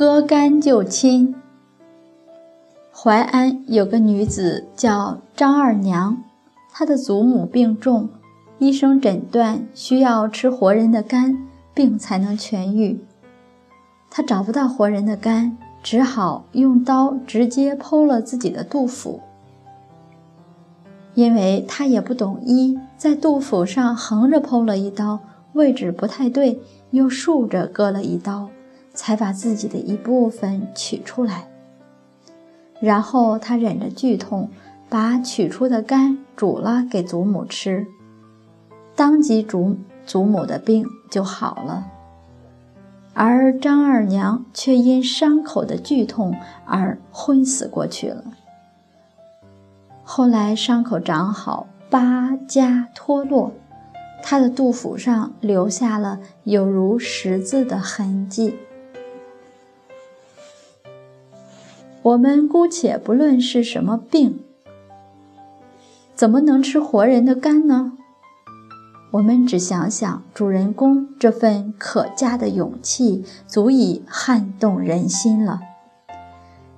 割肝救亲。淮安有个女子叫张二娘，她的祖母病重，医生诊断需要吃活人的肝，病才能痊愈。她找不到活人的肝，只好用刀直接剖了自己的肚腹。因为她也不懂医，在肚腹上横着剖了一刀，位置不太对，又竖着割了一刀，才把自己的一部分取出来。然后他忍着剧痛，把取出的肝煮了给祖母吃，当即祖祖母的病就好了。而张二娘却因伤口的剧痛而昏死过去了。后来伤口长好，疤痂脱落，她的肚腹上留下了有如十字的痕迹。我们姑且不论是什么病，怎么能吃活人的肝呢？我们只想想主人公这份可嘉的勇气，足以撼动人心了。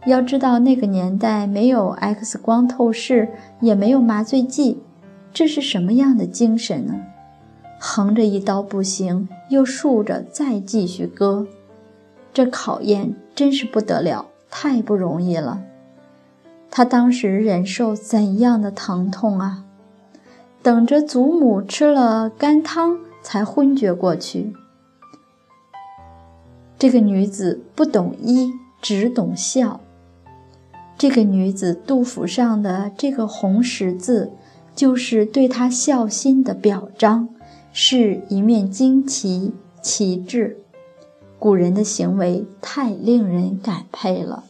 要知道那个年代没有 X 光透视，也没有麻醉剂，这是什么样的精神呢？横着一刀不行，又竖着再继续割，这考验真是不得了。太不容易了，他当时忍受怎样的疼痛啊！等着祖母吃了干汤才昏厥过去。这个女子不懂医，只懂笑。这个女子肚腹上的这个红十字，就是对她孝心的表彰，是一面旌旗旗帜。古人的行为太令人感佩了。